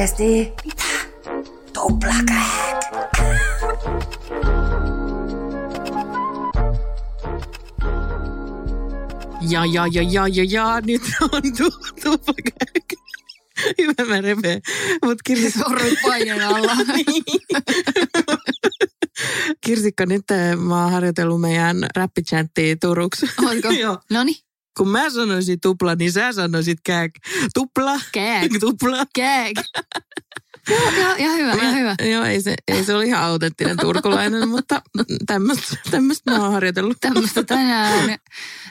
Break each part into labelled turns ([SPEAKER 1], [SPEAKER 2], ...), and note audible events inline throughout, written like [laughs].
[SPEAKER 1] Oikeesti? Mitä? Tuplakäk.
[SPEAKER 2] Ja, ja, ja, ja, ja, ja, nyt on tu- tupakäk. Hyvä mä repeen. Mut Kirsi...
[SPEAKER 3] Sormet paineen alla.
[SPEAKER 2] Kirsikka, nyt eh, mä oon harjoitellut meidän räppichattia Turuksi.
[SPEAKER 3] Ootko? [laughs]
[SPEAKER 2] Joo.
[SPEAKER 3] Noni.
[SPEAKER 2] Kun mä sanoisin tupla, niin sä sanoisit kääk. Tupla.
[SPEAKER 3] Kääk. [laughs]
[SPEAKER 2] Tupla.
[SPEAKER 3] Kääk. Joo, joo, ihan hyvä, ihan hyvä. [laughs]
[SPEAKER 2] Joo, ei se, ei se ole ihan autenttinen turkulainen, [laughs] mutta tämmöistä mä oon harjoitellut.
[SPEAKER 3] Tämmöistä tänään.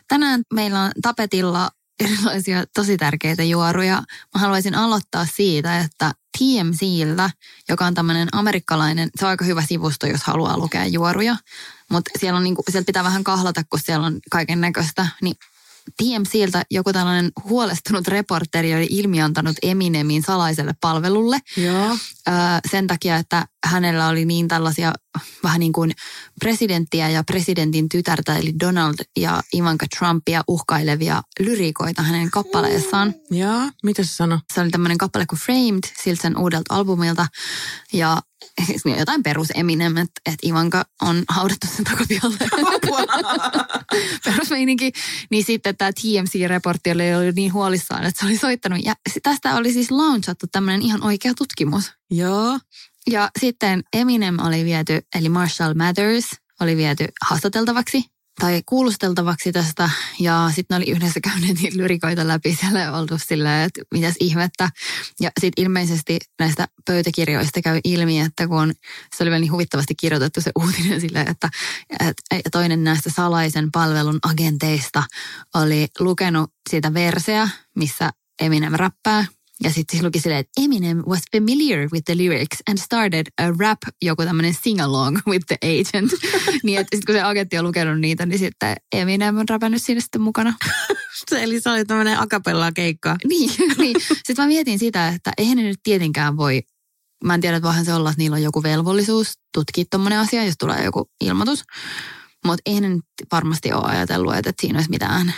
[SPEAKER 3] Tänään meillä on tapetilla erilaisia tosi tärkeitä juoruja. Mä haluaisin aloittaa siitä, että TMCltä, joka on tämmöinen amerikkalainen, se on aika hyvä sivusto, jos haluaa lukea juoruja. Mutta siellä, on niinku, siellä pitää vähän kahlata, kun siellä on kaiken näköistä. Niin TMCltä joku tällainen huolestunut reporteri oli ilmiantanut Eminemin salaiselle palvelulle
[SPEAKER 2] Joo.
[SPEAKER 3] ö, sen takia, että hänellä oli niin tällaisia vähän niin kuin presidenttiä ja presidentin tytärtä, eli Donald ja Ivanka Trumpia uhkailevia lyriikoita hänen kappaleessaan.
[SPEAKER 2] Joo, mitä se sanoi?
[SPEAKER 3] Se oli tämmöinen kappale kuin Framed, siltä sen uudelta albumilta. Ja siis jotain perus Eminem, että, että Ivanka on haudattu sen takapihalle. [laughs] [laughs] Perusmeininki. Niin sitten tämä TMC-reportti oli ollut niin huolissaan, että se oli soittanut. Ja tästä oli siis launchattu tämmöinen ihan oikea tutkimus.
[SPEAKER 2] Joo.
[SPEAKER 3] Ja sitten Eminem oli viety, eli Marshall Mathers oli viety haastateltavaksi tai kuulusteltavaksi tästä. Ja sitten oli yhdessä käyneet lyrikoita läpi siellä oltu silleen, että mitäs ihmettä. Ja sitten ilmeisesti näistä pöytäkirjoista käy ilmi, että kun se oli vielä niin huvittavasti kirjoitettu se uutinen [laughs] silleen, että, että toinen näistä salaisen palvelun agenteista oli lukenut siitä verseä, missä Eminem räppää. Ja sitten se luki silleen, että Eminem was familiar with the lyrics and started a rap, joku tämmöinen sing-along with the agent. [laughs] niin että sit kun se agentti on lukenut niitä, niin sitten Eminem on räpännyt siinä sitten mukana. [laughs]
[SPEAKER 2] Se, eli se oli tämmöinen akapella keikka. [laughs]
[SPEAKER 3] niin, niin. Sitten mä mietin sitä, että eihän ne nyt tietenkään voi, mä en tiedä, että voihan se olla, että niillä on joku velvollisuus tutkia tommonen asia, jos tulee joku ilmoitus. Mutta eihän nyt varmasti ole ajatellut, että, että siinä olisi mitään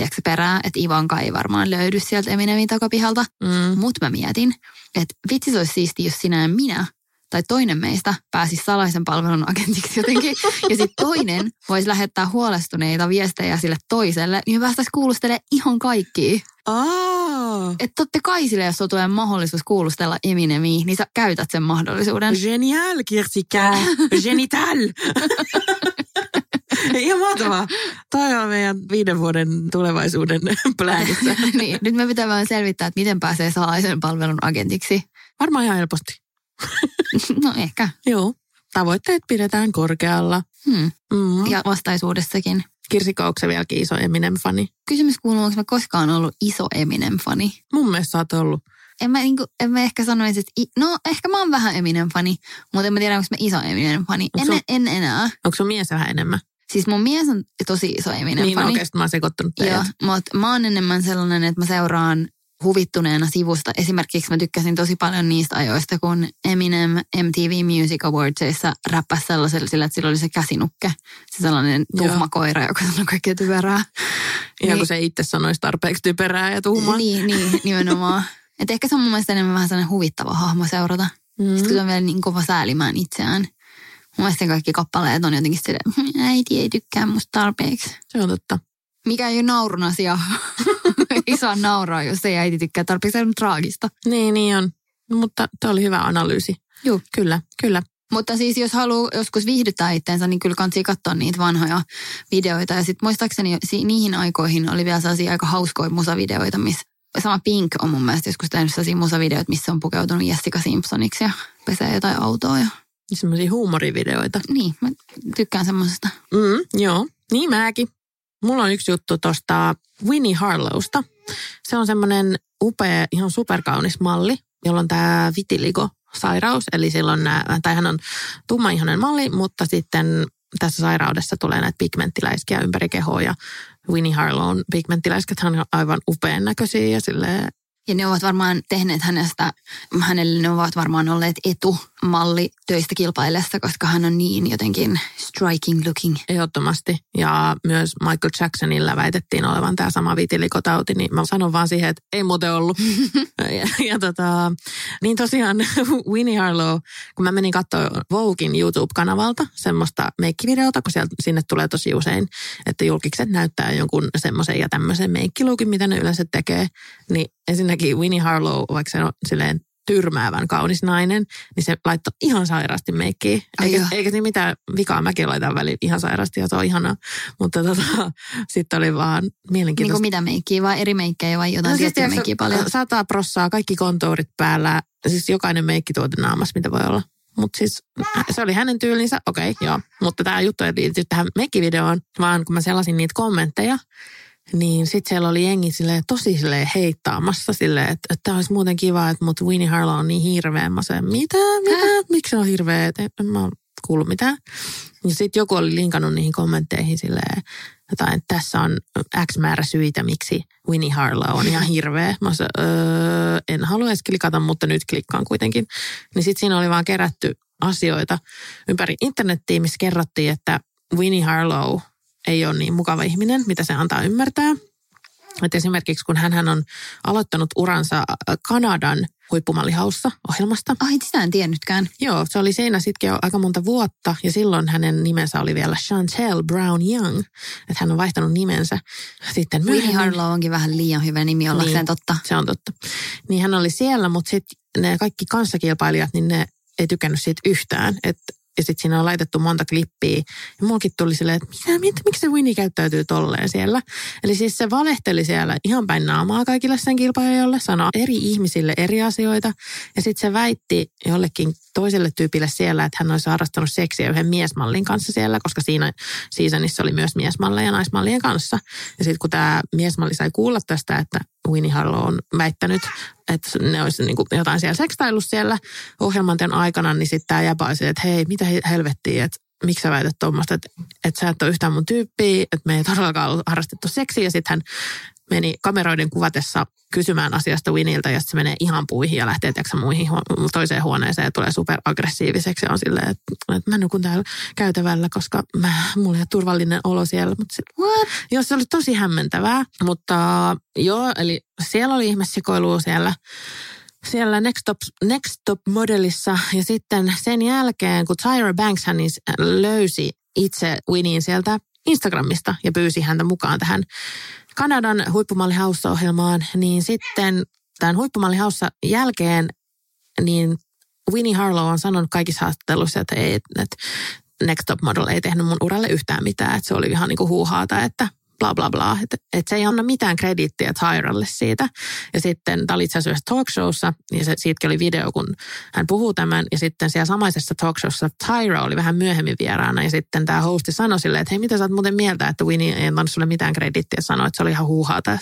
[SPEAKER 3] tiedätkö, perää, että Ivanka ei varmaan löydy sieltä Eminemin takapihalta.
[SPEAKER 2] Mm.
[SPEAKER 3] Mutta mä mietin, että vitsi se olisi siisti, jos sinä ja minä tai toinen meistä pääsisi salaisen palvelun agentiksi jotenkin. [laughs] Ja sitten toinen voisi lähettää huolestuneita viestejä sille toiselle, niin me päästäisiin kuulustelemaan ihan kaikki.
[SPEAKER 2] Aa,
[SPEAKER 3] Että totta kai sille, jos tulee mahdollisuus kuulustella Eminemiä, niin sä käytät sen mahdollisuuden.
[SPEAKER 2] genial, Kirsikka. Genital. [laughs] [laughs] Ihan mahtavaa. Toi on meidän viiden vuoden tulevaisuuden [laughs] pläänissä. [laughs]
[SPEAKER 3] niin, nyt me pitää vaan selvittää, että miten pääsee salaisen palvelun agentiksi.
[SPEAKER 2] Varmaan ihan helposti.
[SPEAKER 3] No ehkä.
[SPEAKER 2] Joo. Tavoitteet pidetään korkealla.
[SPEAKER 3] Hmm.
[SPEAKER 2] Mm.
[SPEAKER 3] Ja vastaisuudessakin.
[SPEAKER 2] Kirsikka, onko se vieläkin iso Eminem-fani?
[SPEAKER 3] Kysymys kuuluu, onko mä koskaan ollut iso Eminem-fani?
[SPEAKER 2] Mun mielestä sä oot ollut.
[SPEAKER 3] En mä, niinku, en mä ehkä sanoisi, että... i- No, ehkä mä oon vähän Eminem-fani, mutta en mä tiedä, onko mä iso Eminem-fani. En,
[SPEAKER 2] sun-
[SPEAKER 3] en enää.
[SPEAKER 2] Onko sun mies vähän enemmän?
[SPEAKER 3] Siis mun mies on tosi iso Eminem-fani.
[SPEAKER 2] Niin oikeasti mä oon sekoittanut.
[SPEAKER 3] Joo, mutta mä oon enemmän sellainen, että mä seuraan huvittuneena sivusta. Esimerkiksi mä tykkäsin tosi paljon niistä ajoista, kun Eminem MTV Music Awardsissa räppäsi sellaisella sillä, että sillä oli se käsinukke. Se sellainen
[SPEAKER 2] Joo.
[SPEAKER 3] tuhma koira, joka sanoi kaikkea typerää.
[SPEAKER 2] Ihan
[SPEAKER 3] Niin.
[SPEAKER 2] kun se itse sanoisi tarpeeksi typerää ja tuhmaa.
[SPEAKER 3] Niin, niin, nimenomaan. Et ehkä se on mun mielestä enemmän vähän sellainen huvittava hahmo seurata. Mm. Sitten kun se on vielä niin kova säälimään itseään. Mielestä kaikki kappaleet on jotenkin silleen, "Mm, äiti ei tykkää musta tarpeeksi.
[SPEAKER 2] Se on totta.
[SPEAKER 3] Mikä ei ole naurun asia. [laughs] ei saa nauraa, jos ei äiti tykkää tarpeeksi. Se on traagista.
[SPEAKER 2] Niin, niin on. No, mutta tuo oli hyvä analyysi.
[SPEAKER 3] Juu.
[SPEAKER 2] Kyllä, kyllä.
[SPEAKER 3] Mutta siis jos haluaa joskus viihdyttää itteensä, niin kyllä kannattaa katsoa niitä vanhoja videoita. Ja sitten muistaakseni niihin aikoihin oli vielä sellaisia aika hauskoja musavideoita, missä sama Pink on mun mielestä joskus tehnyt sellaisia musavideoita, missä on pukeutunut Jessica Simpsoniksi ja pesee jotain autoa. Ja...
[SPEAKER 2] Semmoisia huumorivideoita.
[SPEAKER 3] Niin, mä tykkään semmoisesta.
[SPEAKER 2] Mm, joo, niin mäkin. Mulla on yksi juttu tuosta Winnie Harlowsta. Se on semmoinen upea, ihan superkaunis malli. jolla on tämä vitiligo-sairaus. Eli silloin nää, tai hän on tummaihoinen malli, mutta sitten tässä sairaudessa tulee näitä pigmenttiläiskiä ympäri kehoa ja Winnie Harlown pigmenttiläisket on aivan upean näköisiä ja silleen
[SPEAKER 3] Ja ne ovat varmaan tehneet hänestä, hänelle ne ovat varmaan olleet etumalli töistä kilpaillessa, koska hän on niin jotenkin striking looking.
[SPEAKER 2] Ehdottomasti. Ja myös Michael Jacksonilla väitettiin olevan tämä sama vitilikotauti, niin mä sanon vaan siihen, että ei muuten ollut. [laughs] ja, ja tota, niin tosiaan [laughs] Winnie Harlow, kun mä menin katsoa Voguein YouTube-kanavalta semmoista meikkivideota, kun sieltä, sinne tulee tosi usein, että julkikset näyttää jonkun semmoisen ja tämmöisen meikkiluukin, mitä ne yleensä tekee, niin ensinnäkin Winnie Harlow, vaikka se on silleen tyrmäävän kaunis nainen, niin se laittoi ihan sairaasti meikkiä. Eikä, eikä siinä mitään vikaa, mäkin laitan väliin ihan sairaasti ja se on ihanaa. Mutta tota, [laughs] sitten oli vaan
[SPEAKER 3] Niin
[SPEAKER 2] mielenkiintoista.
[SPEAKER 3] kuin mitä meikkiä, vai eri meikkejä vai jotain no,
[SPEAKER 2] siis
[SPEAKER 3] meikkiä paljon?
[SPEAKER 2] Sata prossaa, kaikki kontourit päällä, siis jokainen meikkituote naamassa, mitä voi olla. Mutta siis se oli hänen tyylinsä, okei, okay, joo. Mutta tämä juttu ei liity tähän meikkivideoon, vaan kun mä selasin niitä kommentteja, niin sitten siellä oli jengi silleen, tosi silleen heittaamassa silleen, että, että tämä olisi muuten kiva, että mut Winnie Harlow on niin hirveä. Mä sanoin, mitä, mitä, miksi se on hirveä, että en mä kuullut mitään. Ja sitten joku oli linkannut niihin kommentteihin silleen, jotain, että tässä on X määrä syitä, miksi Winnie Harlow on ihan hirveä. Mä sanoin, öö, en halua edes klikata, mutta nyt klikkaan kuitenkin. Niin sitten siinä oli vaan kerätty asioita ympäri internettiä, missä kerrottiin, että Winnie Harlow ei ole niin mukava ihminen, mitä se antaa ymmärtää. Että esimerkiksi kun hän on aloittanut uransa äh, Kanadan huippumallihaussa ohjelmasta.
[SPEAKER 3] Ai, sitä en tiennytkään.
[SPEAKER 2] Joo, se oli siinä sittenkin jo aika monta vuotta ja silloin hänen nimensä oli vielä Chantel Brown Young. Että hän on vaihtanut nimensä sitten
[SPEAKER 3] Winnie
[SPEAKER 2] myöhemmin.
[SPEAKER 3] Harlow onkin vähän liian hyvä nimi ollakseen
[SPEAKER 2] Niin.
[SPEAKER 3] totta.
[SPEAKER 2] Se on totta. Niin hän oli siellä, mutta sitten ne kaikki kanssakilpailijat, niin ne ei tykännyt siitä yhtään. Et, ja sitten siinä on laitettu monta klippiä. Ja mulkin tuli silleen, että mitä, mitä, miksi se Winnie käyttäytyy tolleen siellä. Eli siis se valehteli siellä ihan päin naamaa kaikille sen kilpailijoille, sanoi eri ihmisille eri asioita. Ja sitten se väitti jollekin toiselle tyypille siellä, että hän olisi harrastanut seksiä yhden miesmallin kanssa siellä, koska siinä seasonissa oli myös miesmalleja naismallien kanssa. Ja sitten kun tämä miesmalli sai kuulla tästä, että Winnie Harlow on väittänyt, että ne olisi niin jotain siellä sekstaillut siellä ohjelmanten aikana, niin sitten tämä jäbä oli silleen, että hei, mitä he- helvettiä, että miksi sä väität tuommoista, että, että sä et ole yhtään mun tyyppiä, että me ei todellakaan ollut harrastettu seksiä. Ja sitten hän meni kameroiden kuvatessa kysymään asiasta Winiltä ja sitten se menee ihan puihin ja lähtee tiedätkö, muihin huo- toiseen huoneeseen ja tulee superaggressiiviseksi ja on silleen, että, että mä nukun täällä käytävällä, koska mä, mulla ei ole turvallinen olo siellä. Mutta se,
[SPEAKER 3] What?
[SPEAKER 2] Joo, se oli tosi hämmentävää, mutta joo, eli siellä oli ihmessekoilua siellä, siellä Next Top, Next Top Modelissa ja sitten sen jälkeen, kun Tyra Banks hän niin löysi itse Winnin sieltä Instagramista ja pyysi häntä mukaan tähän Kanadan huippumallihaussa-ohjelmaan, niin sitten tämän huippumallihaussa jälkeen niin Winnie Harlow on sanonut kaikissa haastatteluissa, että, ei, että Next Top Model ei tehnyt mun uralle yhtään mitään, että se oli ihan niinku huuhaata, että bla bla että, että se ei anna mitään krediittiä Tyralle siitä. Ja sitten tämä oli itse asiassa yhdessä talkshowssa, ja se, siitäkin oli video, kun hän puhuu tämän, ja sitten siellä samaisessa talkshowssa Tyra oli vähän myöhemmin vieraana, ja sitten tämä hosti sanoi silleen, että hei, mitä sä oot muuten mieltä, että Winnie ei antanut sulle mitään krediittiä, sanoi, että se oli ihan huuhaata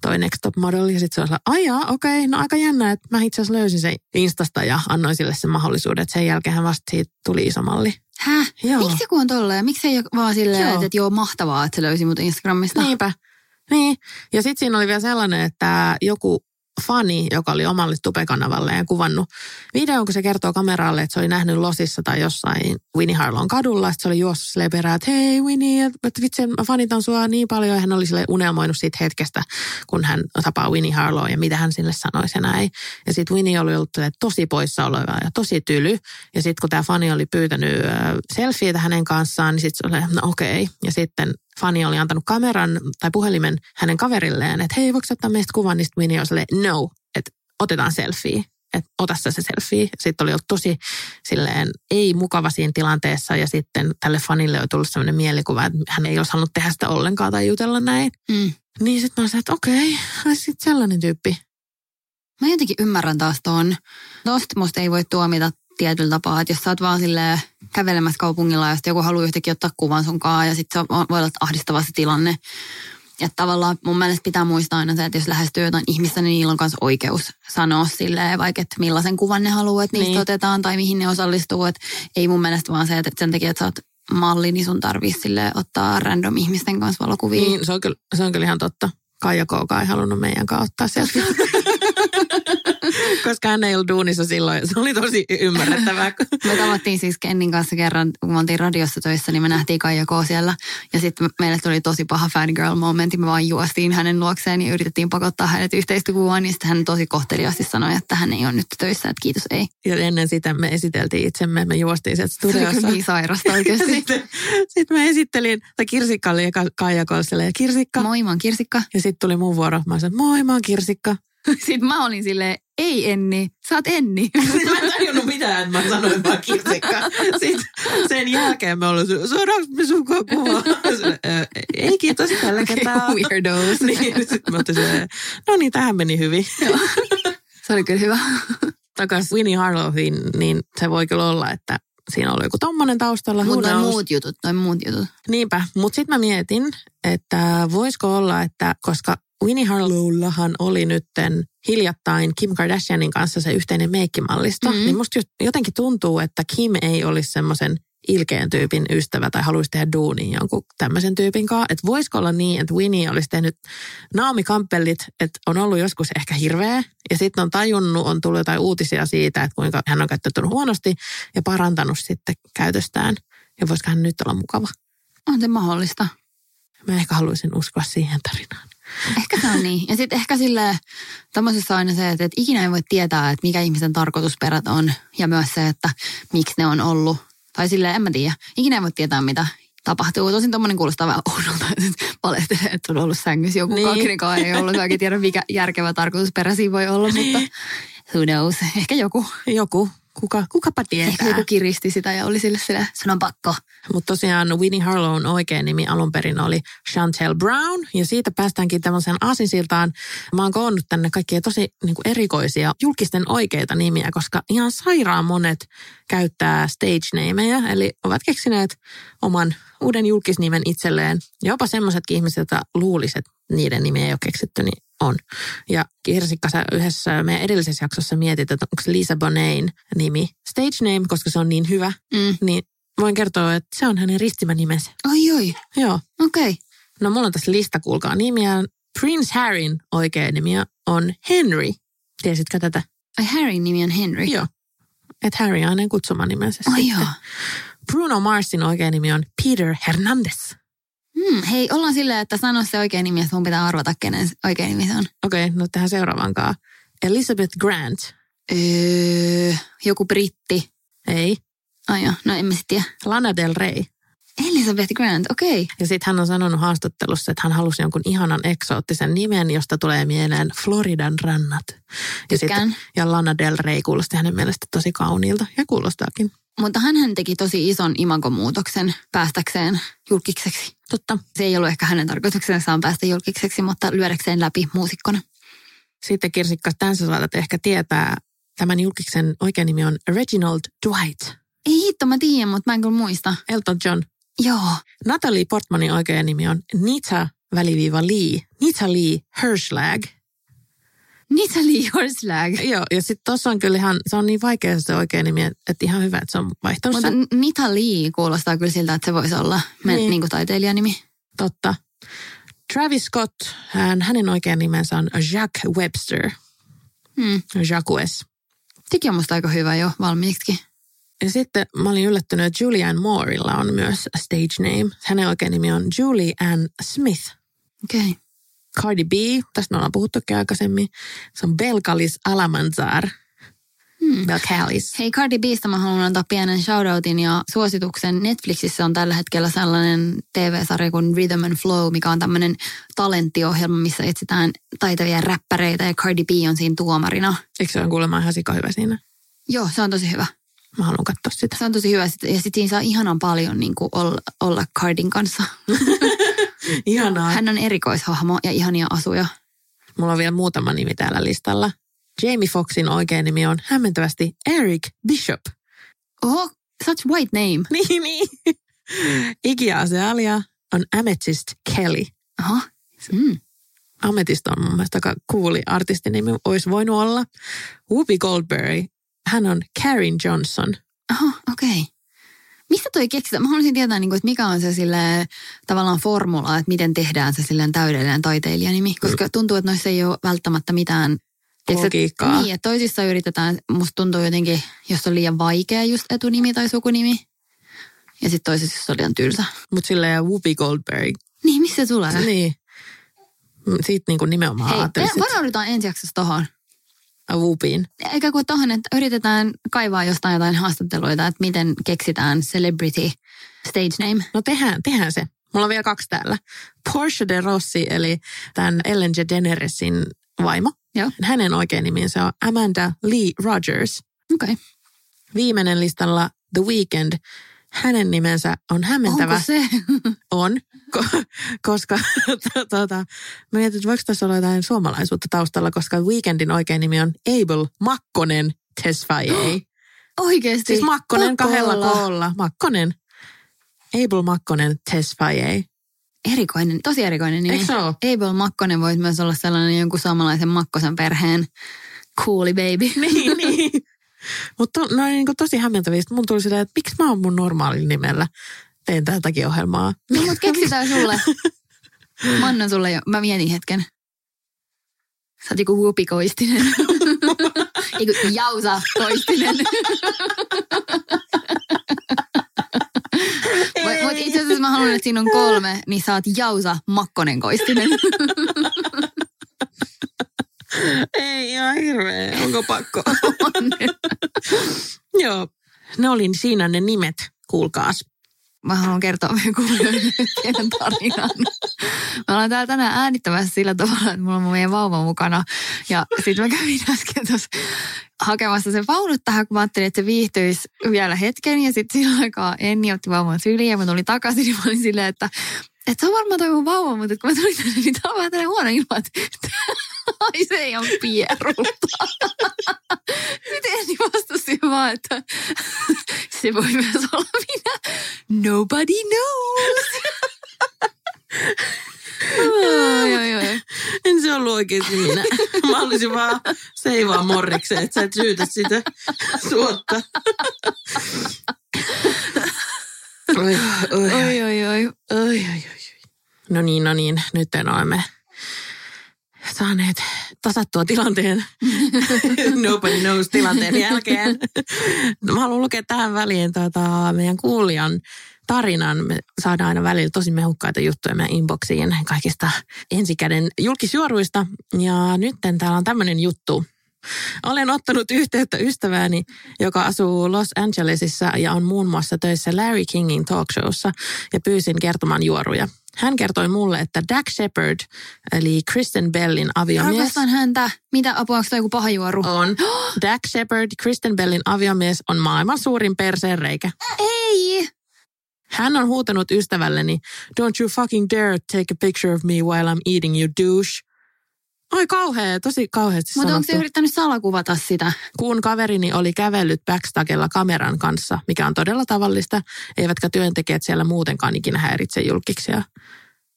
[SPEAKER 2] toi Next Top Model, ja sitten se oli ai jaa, okei, okay, no aika jännä, että mä itse asiassa löysin sen Instasta ja annoin sille sen mahdollisuuden, että sen jälkeen hän vasta siitä tuli iso malli.
[SPEAKER 3] Häh?
[SPEAKER 2] Joo.
[SPEAKER 3] Miksi joku on tolleen? Miksi ei ole vaan silleen,
[SPEAKER 2] Joo.
[SPEAKER 3] että, että joo, mahtavaa, että se löysi mut Instagramista?
[SPEAKER 2] Niinpä. Niin. Ja sitten siinä oli vielä sellainen, että joku fani, joka oli omalle tupekanavalle ja kuvannut videon, kun se kertoo kameralle, että se oli nähnyt Losissa tai jossain Winnie Harlown kadulla. Sitten se oli juossut silleen perään, että hei Winnie, että vitsi, mä fanitan sua niin paljon. Ja hän oli sille unelmoinut siitä hetkestä, kun hän tapaa Winnie Harlow ja mitä hän sille sanoisi ja näin. Ja sitten Winnie oli ollut tosi poissa oleva ja tosi tyly. Ja sitten kun tämä fani oli pyytänyt selfieitä hänen kanssaan, niin sitten se oli, no okei. Ja sitten fani oli antanut kameran tai puhelimen hänen kaverilleen, että hei, voiko ottaa meistä kuvan? Niin oli silleen, no, että otetaan selfie. Että ota se selfie. Sitten oli ollut tosi silleen ei mukava siinä tilanteessa ja sitten tälle fanille oli tullut sellainen mielikuva, että hän ei olisi halunnut tehdä sitä ollenkaan tai jutella näin.
[SPEAKER 3] Mm.
[SPEAKER 2] Niin sitten mä olin, että okei, ai sitten sellainen tyyppi.
[SPEAKER 3] Mä jotenkin ymmärrän taas ton. Tosta musta ei voi tuomita tietyllä tapaa, että jos sä oot vaan silleen kävelemässä kaupungilla ja sitten joku haluaa yhtäkkiä ottaa kuvan sunkaan ja sitten se voi olla ahdistava se tilanne. Että tavallaan mun mielestä pitää muistaa aina se, että jos lähestyy jotain ihmistä, niin niillä on myös oikeus sanoa silleen, vaikka että millaisen kuvan ne haluaa, että niistä
[SPEAKER 2] Niin.
[SPEAKER 3] otetaan tai mihin ne osallistuu. Että ei mun mielestä vaan se, että sen takia, että sä oot malli, niin sun tarvii sille ottaa random ihmisten kanssa valokuvia.
[SPEAKER 2] Niin, se on, kyllä, se on kyllä ihan totta. Kaija Kouka ei halunnut meidän kanssa ottaa sieltä. [laughs] Koska hän ei ollut duunissa silloin. Se oli tosi ymmärrettävää.
[SPEAKER 3] Me tavattiin siis Kennin kanssa kerran, kun me oltiin radiossa töissä, niin me nähtiin Kaija K. siellä. Ja sitten meille tuli tosi paha fangirl momentti. Me vaan juostiin hänen luokseen ja yritettiin pakottaa hänet yhteistyökuvaan. Niin sitten hän tosi kohteliaasti sanoi, että hän ei ole nyt töissä, että kiitos ei.
[SPEAKER 2] Ja ennen sitä me esiteltiin itsemme. Me juostiin sieltä
[SPEAKER 3] Se oli
[SPEAKER 2] studiossa.
[SPEAKER 3] niin sairasta oikeasti. [laughs]
[SPEAKER 2] Sitten, sitten mä esittelin, tai Kirsikka oli Kaija Kolselle ja Kirsikka.
[SPEAKER 3] Moi, mä oon Kirsikka.
[SPEAKER 2] Ja sitten tuli mun vuoro. Mä sanoin, moi, mä oon Kirsikka. [laughs]
[SPEAKER 3] Sitten mä olin silleen, ei Enni, sä oot Enni. [laughs]
[SPEAKER 2] mä en tajunnut mitään, että mä sanoin vaan Kirsikka. [laughs] Sitten sen jälkeen me ollaan, saadaanko me sun kuvaa? Ö, Ei kiitos tällä kertaa.
[SPEAKER 3] Weirdos.
[SPEAKER 2] Niin, sitten mä otin silleen, no niin, tähän meni hyvin.
[SPEAKER 3] Se oli kyllä hyvä.
[SPEAKER 2] Takaisin Winnie Harlowin, niin se voi kyllä olla, että siinä oli joku tommonen taustalla.
[SPEAKER 3] Mutta noin muut jutut, noin muut jutut.
[SPEAKER 2] Niinpä, mutta sitten mä mietin, että voisiko olla, että koska Winnie Harlowllahan oli nytten hiljattain Kim Kardashianin kanssa se yhteinen meikkimallisto,
[SPEAKER 3] Mm.
[SPEAKER 2] mm. niin musta jotenkin tuntuu, että Kim ei olisi semmoisen ilkeän tyypin ystävä tai haluaisi tehdä duunin jonkun tämmöisen tyypin kanssa. Että voisiko olla niin, että Winnie olisi tehnyt Naomi Campbellit, että on ollut joskus ehkä hirveä ja sitten on tajunnut, on tullut jotain uutisia siitä, että kuinka hän on käyttäytynyt huonosti ja parantanut sitten käytöstään. Ja voisiko hän nyt olla mukava?
[SPEAKER 3] On se mahdollista.
[SPEAKER 2] Mä ehkä haluaisin uskoa siihen tarinaan.
[SPEAKER 3] Ehkä se on niin. Ja sitten ehkä sille tämmöisessä on aina se, että, että ikinä ei voi tietää, että mikä ihmisen tarkoitusperät on. Ja myös se, että miksi ne on ollut. Tai sille en mä tiedä. Ikinä ei voi tietää, mitä tapahtuu. Tosin tommonen kuulostaa vähän oudolta, että valehtelee, että on ollut sängyssä joku niin.
[SPEAKER 2] Niin.
[SPEAKER 3] kaknikaan ei ollut. Oikein tiedä, mikä järkevä tarkoitusperä siinä voi olla, mutta [laughs] who knows. Ehkä joku.
[SPEAKER 2] Joku, kuka, kukapa tietää.
[SPEAKER 3] joku kiristi sitä ja oli sille sille, sun on pakko.
[SPEAKER 2] Mutta tosiaan Winnie Harlown oikea nimi alun perin oli Chantel Brown. Ja siitä päästäänkin tämmöiseen aasinsiltaan. Mä oon koonnut tänne kaikkia tosi niin kuin erikoisia julkisten oikeita nimiä, koska ihan sairaan monet käyttää stage nameja. Eli ovat keksineet oman uuden julkisnimen itselleen. Jopa semmoisetkin ihmiset, joita luulisit, että niiden nimiä ei ole keksitty, niin on. Ja Kirsikka, sä yhdessä meidän edellisessä jaksossa mietit, että onko Lisa Bonain nimi stage name, koska se on niin hyvä.
[SPEAKER 3] Mm.
[SPEAKER 2] Niin voin kertoa, että se on hänen ristimänimensä.
[SPEAKER 3] Oi oi,
[SPEAKER 2] Joo.
[SPEAKER 3] okei. Okay.
[SPEAKER 2] No mulla on tässä lista, kuulkaa nimiä. Prince Harryn oikea nimi on Henry. Tiesitkö tätä?
[SPEAKER 3] Ai Harryn nimi on Henry.
[SPEAKER 2] Joo. Että Harry on hänen kutsumanimensä
[SPEAKER 3] Ai
[SPEAKER 2] sitten.
[SPEAKER 3] joo.
[SPEAKER 2] Bruno Marsin oikea nimi on Peter Hernandez.
[SPEAKER 3] Hmm, hei, ollaan silleen, että sano se oikein nimi, että mun pitää arvata, kenen oikein nimi se on.
[SPEAKER 2] Okei, okay, no tähän seuraavankaan. Elizabeth Grant.
[SPEAKER 3] Öö, joku britti.
[SPEAKER 2] Ei.
[SPEAKER 3] Ai joo, no en mä sit tiedä.
[SPEAKER 2] Lana Del Rey.
[SPEAKER 3] Elizabeth Grant, okei. Okay.
[SPEAKER 2] Ja sitten hän on sanonut haastattelussa, että hän halusi jonkun ihanan eksoottisen nimen, josta tulee mieleen Floridan rannat. Ja,
[SPEAKER 3] Tykkään.
[SPEAKER 2] ja Lana Del Rey kuulosti hänen mielestä tosi kauniilta. Ja kuulostaakin.
[SPEAKER 3] Mutta hän teki tosi ison imagomuutoksen päästäkseen julkiseksi.
[SPEAKER 2] Totta.
[SPEAKER 3] Se ei ollut ehkä hänen tarkoituksenaan päästä julkiseksi, mutta lyödäkseen läpi muusikkona.
[SPEAKER 2] Sitten Kirsikka, tämän sä saatat ehkä tietää. Tämän julkisen oikea nimi on Reginald Dwight.
[SPEAKER 3] Ei hitto, mä tiedän, mutta mä en kyllä muista.
[SPEAKER 2] Elton John.
[SPEAKER 3] Joo.
[SPEAKER 2] Natalie Portmanin oikea nimi on Nita väliviiva Lee. Nita Lee Herschlag.
[SPEAKER 3] Natalie Horslag.
[SPEAKER 2] Joo, ja sitten tuossa on kyllä ihan, se on niin vaikea se oikea nimi, että ihan hyvä, että se on vaihtanut
[SPEAKER 3] Mutta
[SPEAKER 2] sen.
[SPEAKER 3] Natalie kuulostaa kyllä siltä, että se voisi olla men,
[SPEAKER 2] Niin.
[SPEAKER 3] niin. niin taiteilijanimi.
[SPEAKER 2] Totta. Travis Scott, hän, hänen oikea nimensä on Jacques Webster.
[SPEAKER 3] Hmm.
[SPEAKER 2] Jacques.
[SPEAKER 3] Sekin on musta aika hyvä jo valmiiksi.
[SPEAKER 2] Ja sitten mä olin yllättynyt, että Julianne Moorilla on myös stage name. Hänen oikea nimi on Julie Ann Smith.
[SPEAKER 3] Okei. Okay.
[SPEAKER 2] Cardi B, tästä me ollaan puhuttukin aikaisemmin. Se on Belkalis Alamanzar.
[SPEAKER 3] Hmm.
[SPEAKER 2] Belkalis.
[SPEAKER 3] Hei Cardi Bista mä haluan antaa pienen shoutoutin ja suosituksen. Netflixissä on tällä hetkellä sellainen TV-sarja kuin Rhythm and Flow, mikä on tämmöinen talenttiohjelma, missä etsitään taitavia räppäreitä ja Cardi B on siinä tuomarina.
[SPEAKER 2] Eikö se ole kuulemma ihan sika hyvä siinä?
[SPEAKER 3] Joo, se on tosi hyvä.
[SPEAKER 2] Mä haluan katsoa sitä.
[SPEAKER 3] Se on tosi hyvä. Ja sitten siinä saa ihanan paljon niin kuin olla, olla Cardin kanssa. [laughs] [laughs]
[SPEAKER 2] Ihanaa.
[SPEAKER 3] Hän on erikoishahmo ja ihania asuja.
[SPEAKER 2] Mulla on vielä muutama nimi täällä listalla. Jamie Foxin oikea nimi on hämmentävästi Eric Bishop.
[SPEAKER 3] Oho, such white name. [laughs]
[SPEAKER 2] Niin, niin. Iggy Azalea on Amethyst Kelly.
[SPEAKER 3] Oho, Mm.
[SPEAKER 2] Ametista on mun mielestä aika cooli artistinimi, olisi voinut olla. Whoopi Goldberg, hän on Karen Johnson.
[SPEAKER 3] Aha, okei. Okay. Mistä toi keksitään? Mä haluaisin tietää, niin kuin, että mikä on se sille, tavallaan formula, että miten tehdään se silleen täydellinen taiteilijanimi. Koska tuntuu, että noissa ei ole välttämättä mitään
[SPEAKER 2] Logiikkaa.
[SPEAKER 3] Niin, että toisissa yritetään, musta tuntuu jotenkin, jos on liian vaikea just etunimi tai sukunimi. Ja sitten toisissa, jos on liian tylsä.
[SPEAKER 2] Mutta silleen Whoopi Goldberg.
[SPEAKER 3] Niin, missä se tulee?
[SPEAKER 2] Niin. Mm, Siitä niin kuin nimenomaan
[SPEAKER 3] Hei,
[SPEAKER 2] ajattelin
[SPEAKER 3] varaudutaan ensi jaksossa tohon.
[SPEAKER 2] Whoopiin.
[SPEAKER 3] Eikä kuin tohon, että yritetään kaivaa jostain jotain haastatteluita, että miten keksitään celebrity stage name.
[SPEAKER 2] No tehdään, tehdään se. Mulla on vielä kaksi täällä. Portia de Rossi, eli tämän Ellen DeGeneresin vaimo.
[SPEAKER 3] Joo.
[SPEAKER 2] Hänen oikein nimensä on Amanda Lee Rogers.
[SPEAKER 3] Okei. Okay.
[SPEAKER 2] Viimeinen listalla The Weeknd. Hänen nimensä on hämmentävä.
[SPEAKER 3] Onko se?
[SPEAKER 2] On, ko- koska [laughs] tuota, mä mietin, että voiko tässä olla jotain suomalaisuutta taustalla, koska Weekendin oikein nimi on Abel Makkonen Tesfaye. [gasps]
[SPEAKER 3] Oikeesti?
[SPEAKER 2] Siis Makkonen
[SPEAKER 3] Pakko
[SPEAKER 2] kahdella
[SPEAKER 3] olla.
[SPEAKER 2] koolla. Makkonen. Abel Makkonen Tesfaye.
[SPEAKER 3] Erikoinen, tosi erikoinen nimi.
[SPEAKER 2] Eikö se ole?
[SPEAKER 3] Abel Makkonen voisi myös olla sellainen jonkun suomalaisen Makkosen perheen cooli baby. [laughs]
[SPEAKER 2] niin, niin. Mutta no niin tosi hämmentäviä. Mun tuli silleen, että miksi mä oon mun normaalilla nimellä teen tätäkin ohjelmaa.
[SPEAKER 3] No mut keksitään sulle. [laughs] Mä annan sulle jo, mä mietin hetken. Sä oot joku Whoopi Koistinen. Eiku [laughs] Jausa Koistinen. Mutta itse asiassa mä haluan, että siinä on kolme, niin sä oot Jausa Makkonen Koistinen. [laughs]
[SPEAKER 2] Ei ihan hirveä. Onko pakko? Joo. Ne oli siinä ne nimet, kuulkaas.
[SPEAKER 3] Mä haluan kertoa [laughs] meidän kuulijoille tarinan. Me ollaan täällä tänään äänittämässä sillä tavalla, että mulla on meidän vauva mukana. Ja sitten mä kävin äsken tuossa hakemassa sen vaunut tähän, kun mä ajattelin, että se viihtyisi vielä hetken. Ja sitten sillä aikaa Enni otti vauvan syliin ja mä tulin takaisin, niin mä olin silleen, että että se on varmaan toi mun vauva, mutta kun mä tulin tänne, niin tää on vähän tällainen huono ilma, että [laughs] ai se ei ole pierulta. Sitten [laughs] Enni vastasi vaan, että [laughs] se voi myös olla minä. Nobody knows. ai, ai, ai.
[SPEAKER 2] En se ollut oikeasti minä. Mä olisin vaan seivaa morrikseen, että sä et syytä sitä suotta. Oi, oi, oi,
[SPEAKER 3] Oi, oi, oi.
[SPEAKER 2] oi, oi, oi. No niin, no niin. Nyt olemme saaneet tasattua tilanteen. [laughs] Nobody knows tilanteen jälkeen. No, mä haluan lukea tähän väliin tota, meidän kuulijan tarinan. Me saadaan aina välillä tosi mehukkaita juttuja meidän inboxiin kaikista ensikäden julkisjuoruista. Ja nyt täällä on tämmöinen juttu. Olen ottanut yhteyttä ystävääni, joka asuu Los Angelesissa ja on muun muassa töissä Larry Kingin talkshowssa ja pyysin kertomaan juoruja. Hän kertoi mulle, että Dak Shepard, eli Kristen Bellin aviomies,
[SPEAKER 3] Arvostan häntä. Mitä apua, onko joku paha juoru?
[SPEAKER 2] on [gasps] Dak Shepard, Kristen Bellin aviomies, on maailman suurin perseenreikä.
[SPEAKER 3] Ei!
[SPEAKER 2] Hän on huutanut ystävälleni, don't you fucking dare take a picture of me while I'm eating you douche. Ai kauhea, tosi kauheasti
[SPEAKER 3] Mutta onko se yrittänyt salakuvata sitä?
[SPEAKER 2] Kun kaverini oli kävellyt backstagella kameran kanssa, mikä on todella tavallista, eivätkä työntekijät siellä muutenkaan ikinä häiritse julkiksia.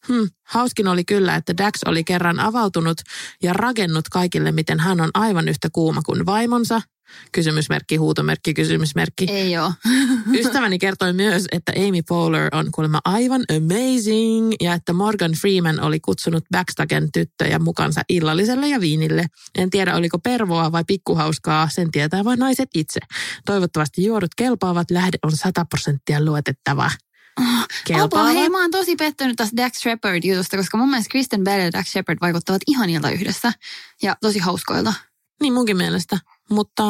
[SPEAKER 2] Hmm, hauskin oli kyllä, että Dax oli kerran avautunut ja rakennut kaikille, miten hän on aivan yhtä kuuma kuin vaimonsa. Kysymysmerkki, huutomerkki, kysymysmerkki.
[SPEAKER 3] Ei oo. [laughs]
[SPEAKER 2] Ystäväni kertoi myös, että Amy Poehler on kuulemma aivan amazing ja että Morgan Freeman oli kutsunut Backstagen tyttöjä mukansa illalliselle ja viinille. En tiedä, oliko pervoa vai pikkuhauskaa, sen tietää vain naiset itse. Toivottavasti juodut kelpaavat, lähde on 100 prosenttia luotettava.
[SPEAKER 3] Apua, hei, mä oon tosi pettynyt tästä Dax Shepard-jutusta, koska mun mielestä Kristen Bell ja Dax Shepard vaikuttavat ihanilta yhdessä ja tosi hauskoilta.
[SPEAKER 2] Niin munkin mielestä. Mutta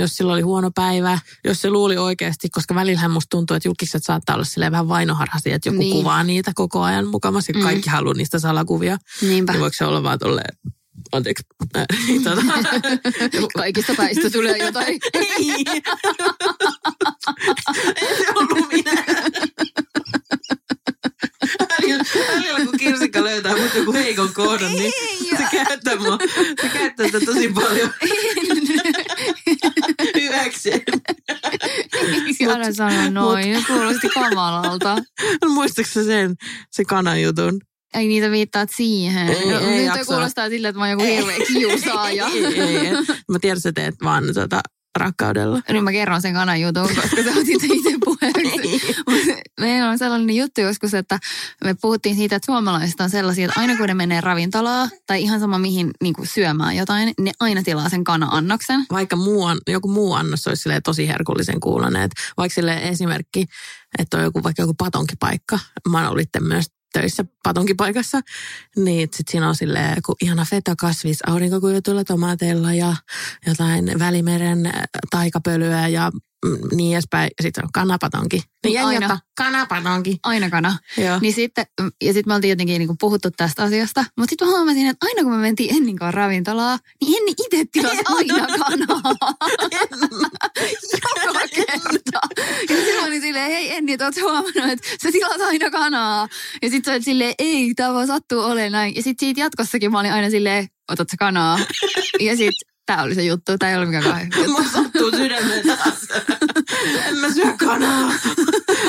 [SPEAKER 2] jos sillä oli huono päivä, jos se luuli oikeasti, koska välillähän musta tuntuu, että julkiset saattaa olla silleen vähän vainoharhaisia, että joku
[SPEAKER 3] Niin.
[SPEAKER 2] kuvaa niitä koko ajan mukamassa ja
[SPEAKER 3] Mm.
[SPEAKER 2] kaikki haluaa niistä salakuvia.
[SPEAKER 3] Niinpä.
[SPEAKER 2] Niin voiko se olla vaan tolleen, anteeksi, äh, tota, [laughs]
[SPEAKER 3] Kaikista päistä tulee jotain. [laughs]
[SPEAKER 2] ei. ei se ollut minä. Heikon kohdan, niin se käyttää, mua, se käyttää sitä tosi paljon [laughs] hyväkseen.
[SPEAKER 3] Miksi aina sanoa noin? Nyt kuulosti kamalalta.
[SPEAKER 2] Muistatko sen, se kanan jutun?
[SPEAKER 3] Ai niitä viittaat siihen.
[SPEAKER 2] Ei,
[SPEAKER 3] no,
[SPEAKER 2] ei
[SPEAKER 3] nyt
[SPEAKER 2] jaksa.
[SPEAKER 3] kuulostaa siltä, että mä oon joku hirveä kiusaaja.
[SPEAKER 2] ei, ei, ei. Mä tiedän, että sä teet vaan tota, rakkaudella.
[SPEAKER 3] Nyt mä kerron sen kanan jutun, koska sä otit itse puheeksi. [laughs] Meillä on sellainen juttu joskus, että me puhuttiin siitä, että suomalaiset on sellaisia, että aina kun ne menee ravintolaan tai ihan sama mihin niin kuin syömään jotain, ne aina tilaa sen kana-annoksen.
[SPEAKER 2] Vaikka muu, an- joku muu annos olisi tosi herkullisen kuulonen. Et vaikka sille esimerkki, että on joku, vaikka joku patonkipaikka. Mä itse myös töissä patonkipaikassa. Niin sit siinä on silleen joku ihana feta-kasvis aurinkokuivatuilla tomaateilla ja jotain välimeren taikapölyä ja niin edespäin. Ja sitten on kanapatonki. Niin
[SPEAKER 3] Niin
[SPEAKER 2] jengi
[SPEAKER 3] aina.
[SPEAKER 2] ottaa kanapatonki.
[SPEAKER 3] Aina kana.
[SPEAKER 2] Joo.
[SPEAKER 3] Niin sitten, ja sitten me oltiin jotenkin niinku puhuttu tästä asiasta. Mutta sitten mä huomasin, että aina kun me mentiin Ennin kanssa ravintolaa, niin Enni itse tilasi aina kanaa. Joka kerta. Ja sitten mä olin silleen, hei Enni, että oot huomannut, että sä tilaat aina kanaa. Ja sitten sä olit silleen, ei, tää vaan sattuu olemaan näin. Ja sitten siitä jatkossakin mä olin aina silleen, otat sä kanaa. Ja sitten tää oli se juttu, tää ei ole mikään kauhean [laughs] juttu.
[SPEAKER 2] Mua sattuu sydämen taas. [laughs] en mä syö kanaa.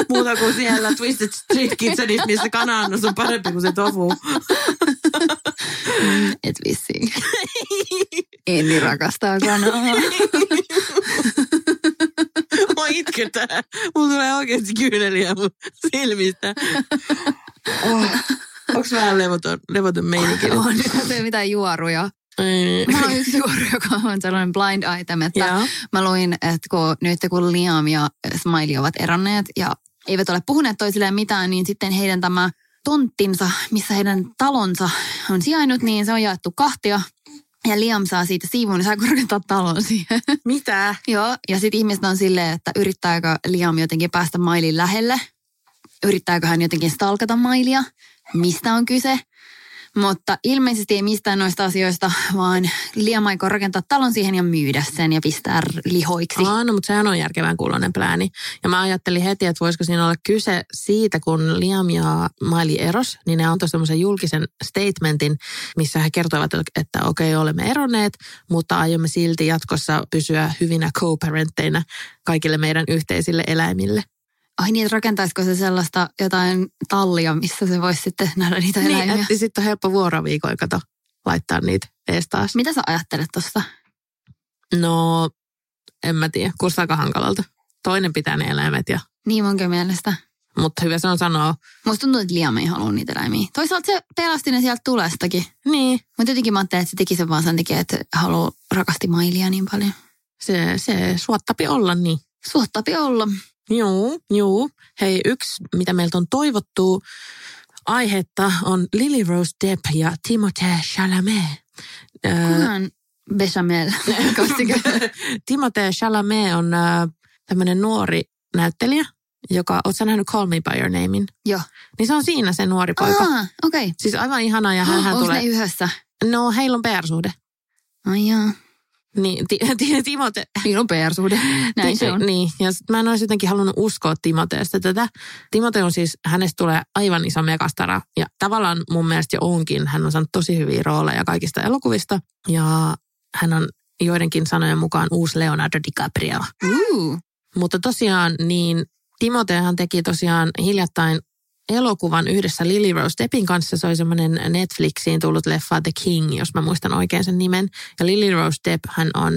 [SPEAKER 2] Muuta kuin siellä Twisted Street Kitchenissa, missä kana-annos on parempi kuin se tofu.
[SPEAKER 3] Mm, [laughs] Et vissiin. Enni rakastaa kanaa.
[SPEAKER 2] Mua itkettää. Mulla tulee oikeasti kyyneliä mun silmistä. Oh. Onks vähän levoton, levoton meininki?
[SPEAKER 3] On, ei mitään juoruja.
[SPEAKER 2] Ei.
[SPEAKER 3] Mä yksi juoru, joka on sellainen blind item, että
[SPEAKER 2] Joo.
[SPEAKER 3] mä luin, että kun nyt kun Liam ja Smiley ovat eronneet ja eivät ole puhuneet toisilleen mitään, niin sitten heidän tämä tonttinsa, missä heidän talonsa on sijainnut, niin se on jaettu kahtia. Ja Liam saa siitä siivun, niin saa korkentaa talon siihen.
[SPEAKER 2] Mitä?
[SPEAKER 3] Joo, ja sitten ihmiset on silleen, että yrittääkö Liam jotenkin päästä Mailin lähelle. Yrittääkö hän jotenkin stalkata Mailia? Mistä on kyse? Mutta ilmeisesti ei mistään noista asioista, vaan Liam aikoo rakentaa talon siihen ja myydä sen ja pistää lihoiksi.
[SPEAKER 2] Aa, no, mutta sehän on järkevän kuulonen plääni. Ja mä ajattelin heti, että voisiko siinä olla kyse siitä, kun Liam ja Miley eros, niin ne antoi semmoisen julkisen statementin, missä he kertoivat, että okei, olemme eronneet, mutta aiomme silti jatkossa pysyä hyvinä co-parentteina kaikille meidän yhteisille eläimille.
[SPEAKER 3] Ai niin, rakentaisiko se sellaista jotain tallia, missä se voisi sitten nähdä niitä
[SPEAKER 2] Niin,
[SPEAKER 3] eläimiä?
[SPEAKER 2] että sitten on helppo vuoroviikoin kato laittaa niitä ees taas.
[SPEAKER 3] Mitä sä ajattelet tuosta?
[SPEAKER 2] No, en mä tiedä, kuulostaa aika hankalalta. Toinen pitää ne eläimet, ja,
[SPEAKER 3] Niin munkin mielestä.
[SPEAKER 2] mutta hyvä se on sanoa.
[SPEAKER 3] Musta tuntuu, että Liam ei halua niitä eläimiä. Toisaalta se pelasti ne sieltä tulestakin.
[SPEAKER 2] Niin,
[SPEAKER 3] Mutta jotenkin mä ajattelin, että se teki sen vaan sen takia, että haluaa rakasti Mailia niin paljon.
[SPEAKER 2] se, se suottapi olla niin.
[SPEAKER 3] Suottapi olla.
[SPEAKER 2] Joo, joo. Hei, yksi, mitä meiltä on toivottu aihetta, on Lily Rose Depp ja Timothée Chalamet. Öö,
[SPEAKER 3] Kunhan bechamel. [laughs]
[SPEAKER 2] Timothée Chalamet on äh, tämmöinen nuori näyttelijä, joka, oot sä nähnyt Call Me By Your Namein?
[SPEAKER 3] Joo.
[SPEAKER 2] Niin se on siinä se nuori poika.
[SPEAKER 3] Ah, okei.
[SPEAKER 2] Siis aivan ihana ja hän, hän
[SPEAKER 3] Onko
[SPEAKER 2] tulee...
[SPEAKER 3] ne yhdessä?
[SPEAKER 2] No, heillä on PR-suhde.
[SPEAKER 3] Ai jaa.
[SPEAKER 2] Niin, ti, [laughs] ti, Timote...
[SPEAKER 3] Niillä on PR-suhde. Näin se on.
[SPEAKER 2] Niin, ja sit mä en olisi jotenkin halunnut uskoa Timoteesta tätä. Timote on siis, hänestä tulee aivan iso megastara. Ja tavallaan mun mielestä jo onkin. Hän on saanut tosi hyviä rooleja kaikista elokuvista. Ja hän on joidenkin sanojen mukaan uusi Leonardo DiCaprio.
[SPEAKER 3] Uh,
[SPEAKER 2] Mutta tosiaan niin Timotehan teki tosiaan hiljattain elokuvan yhdessä Lily Rose Deppin kanssa. Se oli semmoinen Netflixiin tullut leffa The King, jos mä muistan oikein sen nimen. Ja Lily Rose Depp, hän on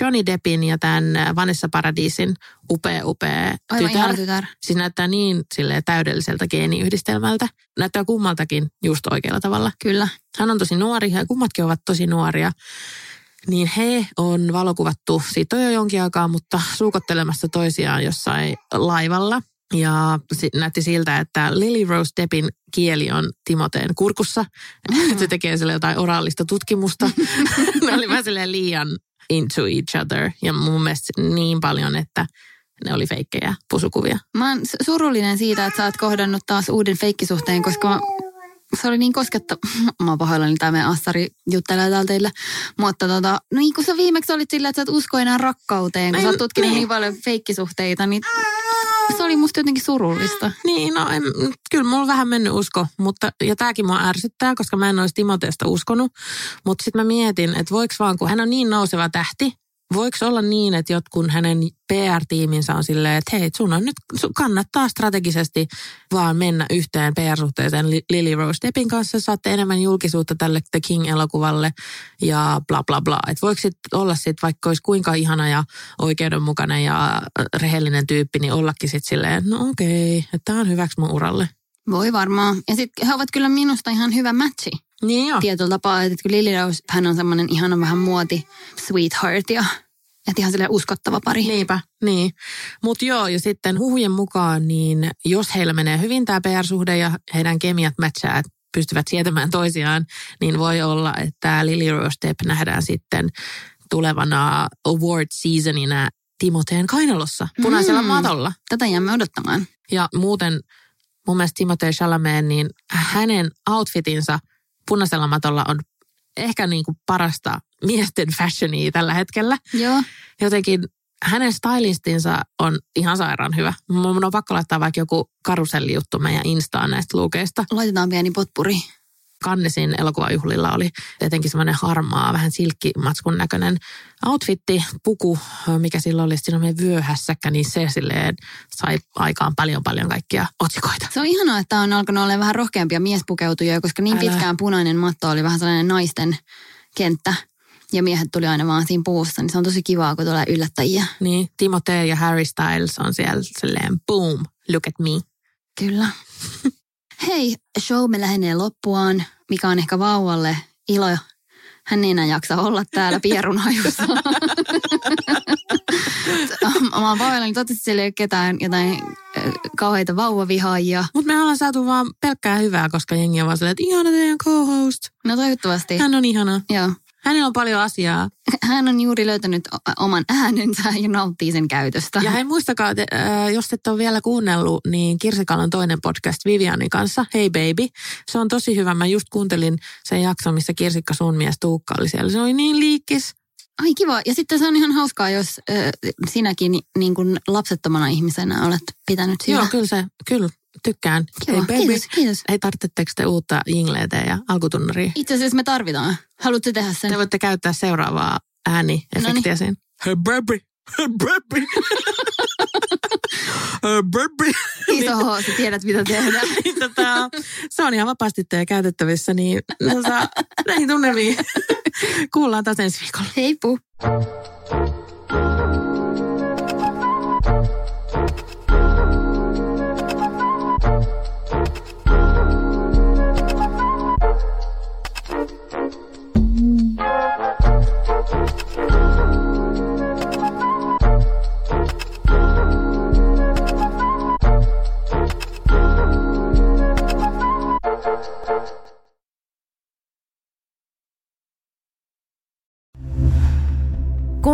[SPEAKER 2] Johnny Deppin ja tämän Vanessa Paradisin upea, upea
[SPEAKER 3] aivan
[SPEAKER 2] tytär.
[SPEAKER 3] tytär.
[SPEAKER 2] Siis näyttää niin silleen, täydelliseltä geeniyhdistelmältä. Näyttää kummaltakin just oikealla tavalla.
[SPEAKER 3] Kyllä.
[SPEAKER 2] Hän on tosi nuori ja kummatkin ovat tosi nuoria. Niin he on valokuvattu, siitä on jo jonkin aikaa, mutta suukottelemassa toisiaan jossain laivalla. Ja näytti siltä, että Lily Rose Deppin kieli on Timoteen kurkussa. Mm. Se tekee sille jotain oraalista tutkimusta. [laughs] ne oli vähän liian into each other. Ja mun mielestä niin paljon, että ne oli feikkejä pusukuvia.
[SPEAKER 3] Mä oon surullinen siitä, että sä oot kohdannut taas uuden feikkisuhteen, koska mä, se oli niin kosketta. [laughs] Mä oon pahoillani, tämä meidän Assari juttelee täällä teille. Mutta tota, no niin kuin sä viimeksi olit sillä, että sä et usko enää rakkauteen, kun sä oot
[SPEAKER 2] Niin,
[SPEAKER 3] tutkinut
[SPEAKER 2] niin.
[SPEAKER 3] niin paljon feikkisuhteita, niin se oli musta jotenkin surullista.
[SPEAKER 2] Niin, no en, kyllä mulla on vähän mennyt usko, mutta ja tämäkin mua ärsyttää, koska mä en olisi Timoteesta uskonut. Mutta sitten mä mietin, että voiko vaan, kun hän on niin nouseva tähti, voiko olla niin, että jotkun hänen PR-tiiminsä on silleen, että hei, sun on nyt, sun kannattaa strategisesti vaan mennä yhteen PR-suhteeseen Lily Rose Deppin kanssa, saatte enemmän julkisuutta tälle The King-elokuvalle ja bla bla bla. Että voiko sit olla sit, vaikka olisi kuinka ihana ja oikeudenmukainen ja rehellinen tyyppi, niin ollakin sitten silleen, no okei, että tämä on hyväksi mun uralle.
[SPEAKER 3] Voi varmaan. Ja sitten he ovat kyllä minusta ihan hyvä matchi.
[SPEAKER 2] Niin joo.
[SPEAKER 3] Tietyllä tapaa, että kun Lily Rose, hän on semmoinen ihana vähän muoti sweetheart ja että ihan silleen uskottava pari.
[SPEAKER 2] Niinpä, niin. Mutta joo, ja sitten huhujen mukaan, niin jos heillä menee hyvin tämä PR-suhde ja heidän kemiat matchaa, että pystyvät sietämään toisiaan, niin voi olla, että Lily Rose Depp nähdään sitten tulevana award seasonina Timoteen kainalossa, punaisella mm. matolla.
[SPEAKER 3] Tätä jäämme odottamaan.
[SPEAKER 2] Ja muuten mun mielestä Timothée Chalamet, niin hänen outfitinsa punaisella matolla on ehkä niin kuin parasta miesten fashionia tällä hetkellä.
[SPEAKER 3] Joo.
[SPEAKER 2] Jotenkin hänen stylistinsa on ihan sairaan hyvä. Mun on pakko laittaa vaikka joku karusellijuttu meidän Instaan näistä luukeista.
[SPEAKER 3] Laitetaan pieni potpuri.
[SPEAKER 2] Kannesin elokuvajuhlilla oli jotenkin semmoinen harmaa, vähän silkkimatskun näköinen outfitti, puku, mikä silloin oli, siinä on vyöhässäkkä, niin se silleen sai aikaan paljon paljon kaikkia otsikoita.
[SPEAKER 3] Se on ihanaa, että on alkanut olla vähän rohkeampia miespukeutuja, koska niin Älä. pitkään punainen matto oli vähän sellainen naisten kenttä ja miehet tuli aina vaan siinä puussa, niin se on tosi kivaa, kun tulee yllättäjiä.
[SPEAKER 2] Niin, Timothée ja Harry Styles on siellä silleen boom, look at me.
[SPEAKER 3] Kyllä. [laughs] Hei, me lähenee loppuaan, mikä on ehkä vauvalle ilo. Hän ei enää jaksa olla täällä pierun hajussa. [laughs] Mä oon niin toivottavasti siellä ei ole ketään jotain kauheita vauvavihaajia.
[SPEAKER 2] Mutta me ollaan saatu vaan pelkkää hyvää, koska jengi on vaan silleen, että ihana teidän co-host.
[SPEAKER 3] No toivottavasti.
[SPEAKER 2] Hän on ihana.
[SPEAKER 3] Joo.
[SPEAKER 2] Hänellä on paljon asiaa.
[SPEAKER 3] Hän on juuri löytänyt oman äänensä ja nauttii sen käytöstä.
[SPEAKER 2] Ja hei muistakaa, te, äh, jos et ole vielä kuunnellut, niin Kirsikan on toinen podcast Vivianin kanssa, Hey Baby. Se on tosi hyvä. Mä just kuuntelin sen jakson, missä Kirsikka sun mies Tuukka oli siellä. Se oli niin liikkis.
[SPEAKER 3] Ai kiva. Ja sitten se on ihan hauskaa, jos äh, sinäkin niin kuin lapsettomana ihmisenä olet pitänyt sitä.
[SPEAKER 2] Joo, kyllä se, kyllä tykkään.
[SPEAKER 3] Kiva, hey, kiitos, kiitos.
[SPEAKER 2] Ei tarvitsetteko te uutta jingleitä ja alkutunnaria?
[SPEAKER 3] Itse asiassa me tarvitaan. Haluatte tehdä sen?
[SPEAKER 2] Te voitte käyttää seuraavaa ääniefektiä siinä. Hey baby, hey baby. [laughs]
[SPEAKER 3] Iso H, sä tiedät mitä tehdään. [laughs]
[SPEAKER 2] Niin, tota, se on ihan vapaasti teidän käytettävissä, niin saa näihin tunnelmiin. [laughs] Kuullaan taas ensi viikolla.
[SPEAKER 3] Heippu.